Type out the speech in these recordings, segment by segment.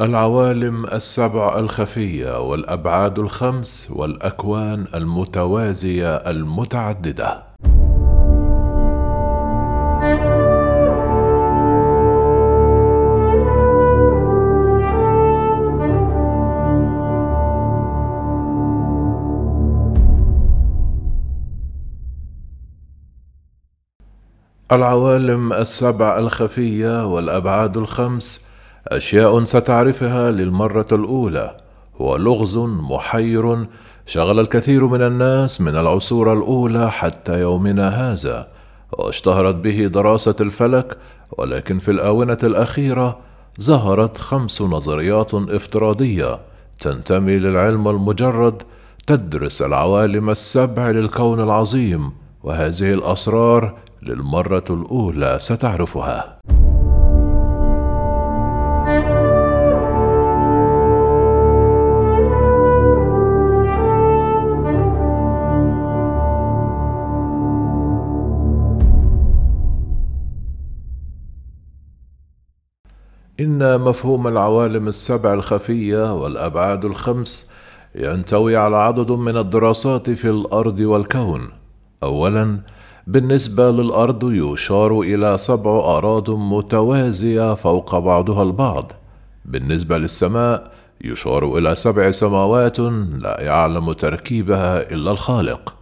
العوالم السبع الخفية والأبعاد الخمس والأكوان المتوازية المتعددة. العوالم السبع الخفية والأبعاد الخمس أشياء ستعرفها للمرة الأولى. هو لغز محير شغل الكثير من الناس من العصور الأولى حتى يومنا هذا واشتهرت به دراسة الفلك ولكن في الآونة الأخيرة ظهرت خمس نظريات افتراضية تنتمي للعلم المجرد تدرس العوالم السبع للكون العظيم وهذه الأسرار للمرة الأولى ستعرفها. إن مفهوم العوالم السبع الخفية والأبعاد الخمس ينتوي على عدد من الدراسات في الأرض والكون. أولاً، بالنسبة للأرض يشار إلى سبع أراض متوازية فوق بعضها البعض. بالنسبة للسماء يشار إلى سبع سماوات لا يعلم تركيبها إلا الخالق.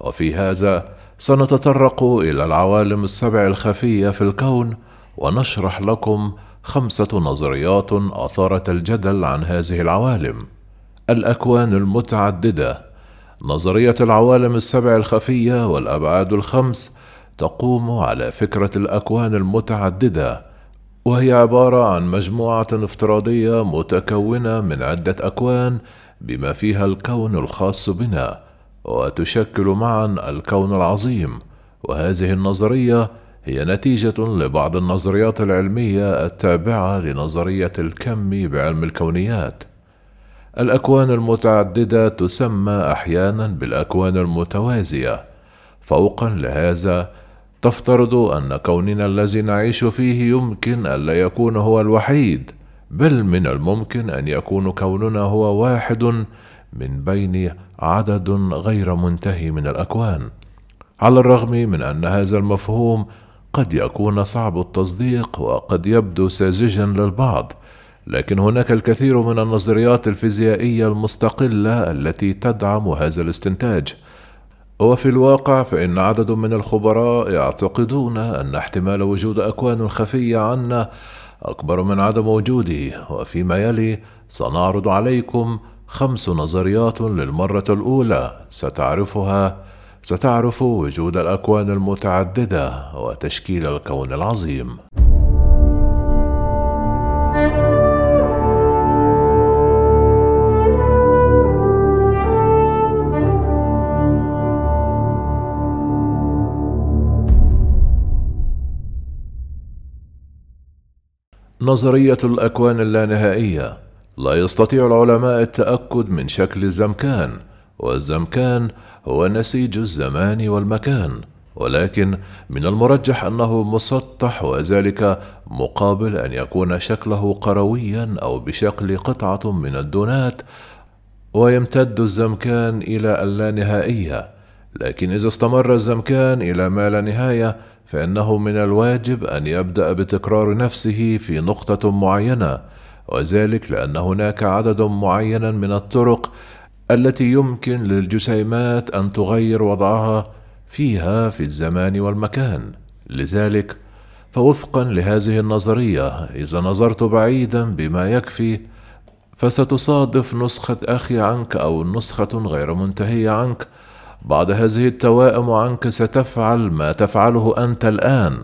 وفي هذا سنتطرق إلى العوالم السبع الخفية في الكون ونشرح لكم خمسة نظريات أثارت الجدل عن هذه العوالم. الأكوان المتعددة نظرية العوالم السبع الخفية والأبعاد الخمس تقوم على فكرة الأكوان المتعددة، وهي عبارة عن مجموعة افتراضية متكونة من عدة أكوان بما فيها الكون الخاص بنا، وتشكل معا الكون العظيم، وهذه النظرية هي نتيجة لبعض النظريات العلمية التابعة لنظرية الكم بعلم الكونيات. الأكوان المتعددة تسمى أحيانا بالأكوان المتوازية، فوقا لهذا تفترض أن كوننا الذي نعيش فيه يمكن ألا يكون هو الوحيد، بل من الممكن أن يكون كوننا هو واحد من بين عدد غير منتهي من الأكوان. على الرغم من أن هذا المفهوم قد يكون صعب التصديق وقد يبدو ساذجا للبعض لكن هناك الكثير من النظريات الفيزيائية المستقلة التي تدعم هذا الاستنتاج. وفي الواقع فإن عدد من الخبراء يعتقدون أن احتمال وجود أكوان خفية عنا أكبر من عدم وجوده وفيما يلي سنعرض عليكم خمس نظريات للمرة الأولى ستعرفها ستعرف وجود الأكوان المتعددة وتشكيل الكون العظيم. نظرية الأكوان اللانهائية لا يستطيع العلماء التأكد من شكل الزمكان، والزمكان هو نسيج الزمان والمكان ولكن من المرجح أنه مسطح وذلك مقابل أن يكون شكله قرويا أو بشكل قطعة من الدونات ويمتد الزمكان إلى اللانهائيه لكن إذا استمر الزمكان إلى ما لا نهاية فإنه من الواجب أن يبدأ بتكرار نفسه في نقطة معينة وذلك لأن هناك عدد معين من الطرق التي يمكن للجسيمات أن تغير وضعها فيها في الزمان والمكان. لذلك فوفقا لهذه النظرية إذا نظرت بعيدا بما يكفي فستصادف نسخة أخي عنك أو نسخة غير منتهية عنك. بعض هذه التوائم عنك ستفعل ما تفعله أنت الآن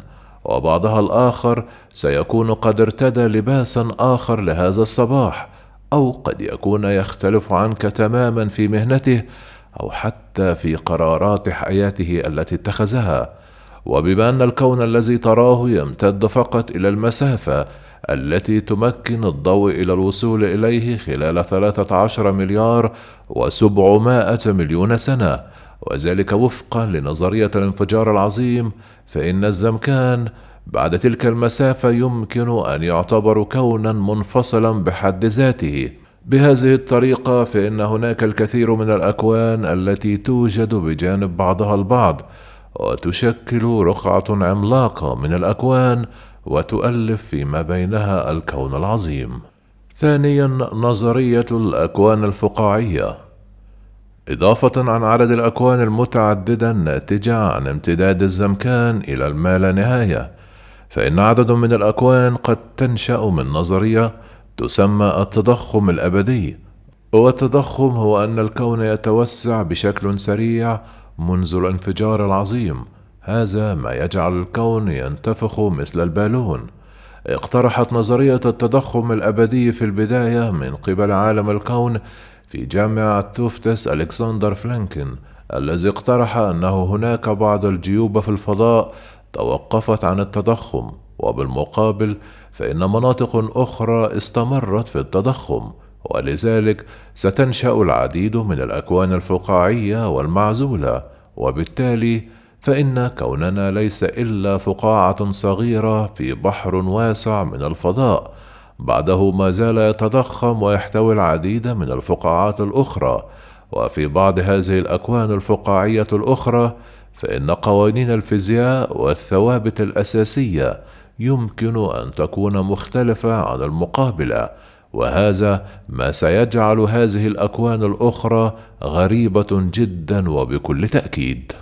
وبعضها الآخر سيكون قد ارتدى لباسا آخر لهذا الصباح. أو قد يكون يختلف عنك تماما في مهنته أو حتى في قرارات حياته التي اتخذها. وبما أن الكون الذي تراه يمتد فقط إلى المسافة التي تمكن الضوء إلى الوصول إليه خلال ثلاثة عشر مليار وسبعمائة مليون سنة وذلك وفقا لنظرية الانفجار العظيم فإن الزمكان بعد تلك المسافة يمكن أن يعتبر كونا منفصلا بحد ذاته. بهذه الطريقة فإن هناك الكثير من الأكوان التي توجد بجانب بعضها البعض وتشكل رقعة عملاقة من الأكوان وتؤلف فيما بينها الكون العظيم. ثانيا نظرية الأكوان الفقاعية. إضافة عن عدد الأكوان المتعددة الناتجة عن امتداد الزمكان إلى المالانهاية فإن عدد من الأكوان قد تنشأ من نظرية تسمى التضخم الأبدي والتضخم هو أن الكون يتوسع بشكل سريع منذ الانفجار العظيم. هذا ما يجعل الكون ينتفخ مثل البالون. اقترحت نظرية التضخم الأبدي في البداية من قبل عالم الكون في جامعة توفتس ألكسندر فلانكن الذي اقترح أنه هناك بعض الجيوب في الفضاء توقفت عن التضخم وبالمقابل فإن مناطق أخرى استمرت في التضخم ولذلك ستنشأ العديد من الأكوان الفقاعية والمعزولة وبالتالي فإن كوننا ليس إلا فقاعة صغيرة في بحر واسع من الفضاء بعده ما زال يتضخم ويحتوي العديد من الفقاعات الأخرى وفي بعض هذه الأكوان الفقاعية الأخرى فإن قوانين الفيزياء والثوابت الأساسية يمكن أن تكون مختلفة عن المقابلة وهذا ما سيجعل هذه الأكوان الأخرى غريبة جدا وبكل تأكيد.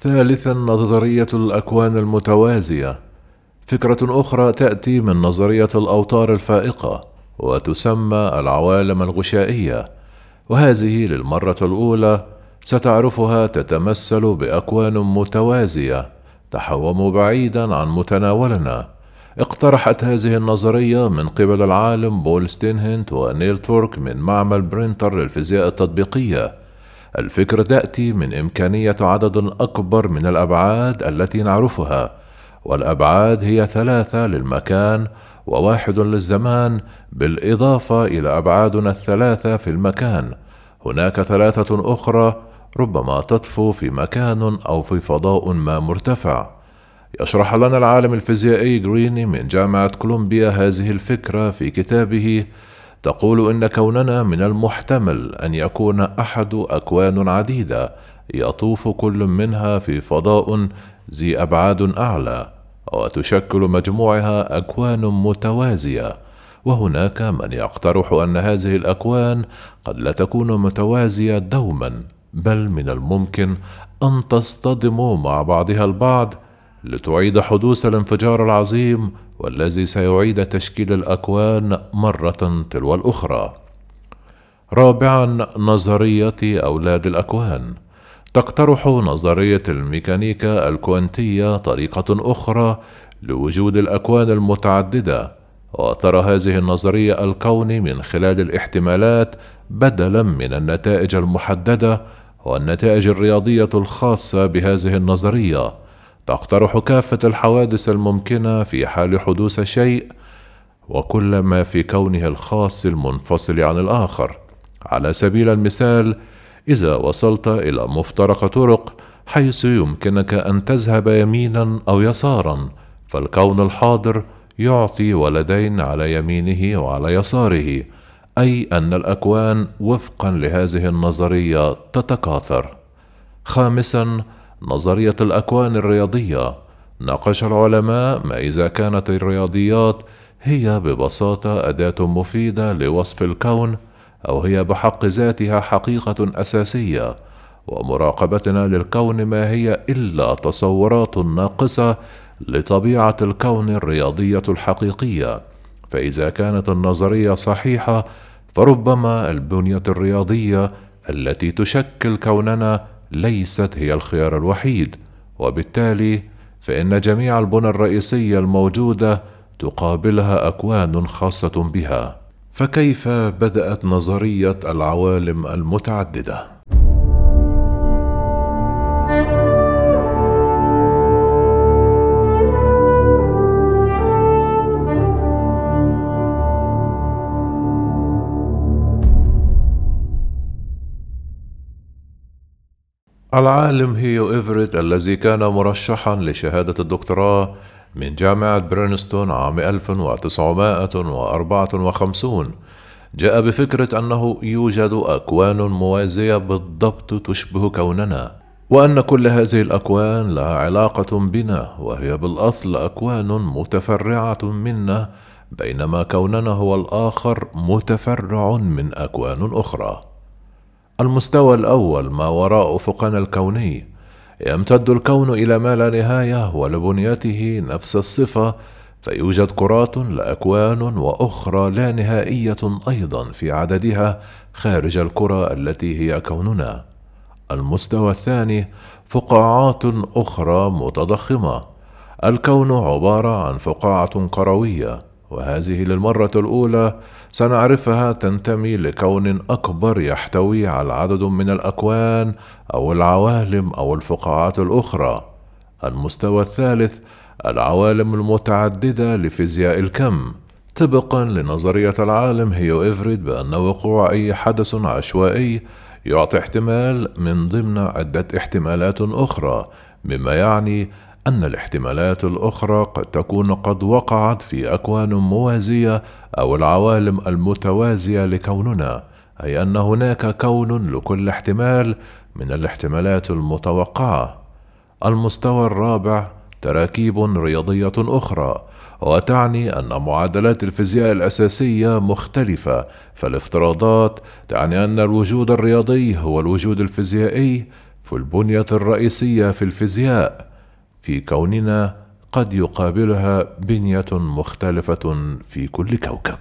ثالثا نظرية الأكوان المتوازية. فكرة أخرى تأتي من نظرية الأوتار الفائقة وتسمى العوالم الغشائية. وهذه للمرة الأولى ستعرفها تتمثل بأكوان متوازية تحوم بعيدا عن متناولنا. اقترحت هذه النظرية من قبل العالم بول ستينهاردت ونيل توروك من معمل بريميتر للفيزياء التطبيقية. الفكرة تأتي من إمكانية عدد أكبر من الأبعاد التي نعرفها والأبعاد هي ثلاثة للمكان وواحد للزمان بالإضافة إلى أبعادنا الثلاثة في المكان. هناك ثلاثة أخرى ربما تطفو في مكان أو في فضاء ما مرتفع. يشرح لنا العالم الفيزيائي جريني من جامعة كولومبيا هذه الفكرة في كتابه تقول إن كوننا من المحتمل أن يكون أحد أكوان عديدة يطوف كل منها في فضاء ذي أبعاد أعلى وتشكل مجموعها أكوان متوازية. وهناك من يقترح أن هذه الأكوان قد لا تكون متوازية دوما بل من الممكن أن تصطدم مع بعضها البعض لتعيد حدوث الانفجار العظيم والذي سيعيد تشكيل الأكوان مرة تلو الأخرى. رابعا نظرية أولاد الأكوان تقترح نظرية الميكانيكا الكوانتية طريقة أخرى لوجود الأكوان المتعددة وترى هذه النظرية الكون من خلال الاحتمالات بدلا من النتائج المحددة والنتائج الرياضية الخاصة بهذه النظرية تقترح كافة الحوادث الممكنة في حال حدوث شيء وكل ما في كونه الخاص المنفصل عن الآخر على سبيل المثال إذا وصلت إلى مفترق طرق حيث يمكنك أن تذهب يمينا أو يسارا فالكون الحاضر يعطي ولدين على يمينه وعلى يساره أي أن الأكوان وفقا لهذه النظرية تتكاثر. خامسا نظرية الأكوان الرياضية. ناقش العلماء ما إذا كانت الرياضيات هي ببساطة أداة مفيدة لوصف الكون أو هي بحق ذاتها حقيقة أساسية. ومراقبتنا للكون ما هي إلا تصورات ناقصة لطبيعة الكون الرياضية الحقيقية. فإذا كانت النظرية صحيحة فربما البنية الرياضية التي تشكل كوننا ليست هي الخيار الوحيد وبالتالي فإن جميع البنى الرئيسية الموجودة تقابلها أكوان خاصة بها فكيف بدأت نظرية العوالم المتعددة؟ العالم هيو إيفريت الذي كان مرشحا لشهادة الدكتوراه من جامعة برينستون عام 1954 جاء بفكرة أنه يوجد أكوان موازية بالضبط تشبه كوننا وأن كل هذه الأكوان لها علاقة بنا وهي بالأصل أكوان متفرعة منا بينما كوننا هو الآخر متفرع من أكوان أخرى. المستوى الأول ما وراء أفقنا الكوني. يمتد الكون إلى ما لا نهاية ولبنيته نفس الصفة فيوجد كرات لأكوان وأخرى لا نهائية أيضا في عددها خارج الكرة التي هي كوننا. المستوى الثاني فقاعات أخرى متضخمة. الكون عبارة عن فقاعة كروية. وهذه للمرة الأولى سنعرفها تنتمي لكون أكبر يحتوي على عدد من الأكوان أو العوالم أو الفقاعات الأخرى. المستوى الثالث العوالم المتعددة لفيزياء الكم طبقا لنظرية العالم هيو إيفريد بأن وقوع أي حدث عشوائي يعطي احتمال من ضمن عدة احتمالات أخرى مما يعني أن الاحتمالات الأخرى قد تكون قد وقعت في أكوان موازية أو العوالم المتوازية لكوننا، أي أن هناك كون لكل احتمال من الاحتمالات المتوقعة. المستوى الرابع تراكيب رياضية أخرى، وتعني أن معادلات الفيزياء الأساسية مختلفة، فالافتراضات تعني أن الوجود الرياضي هو الوجود الفيزيائي في البنية الرئيسية في الفيزياء. في كوننا قد يقابلها بنية مختلفة في كل كوكب.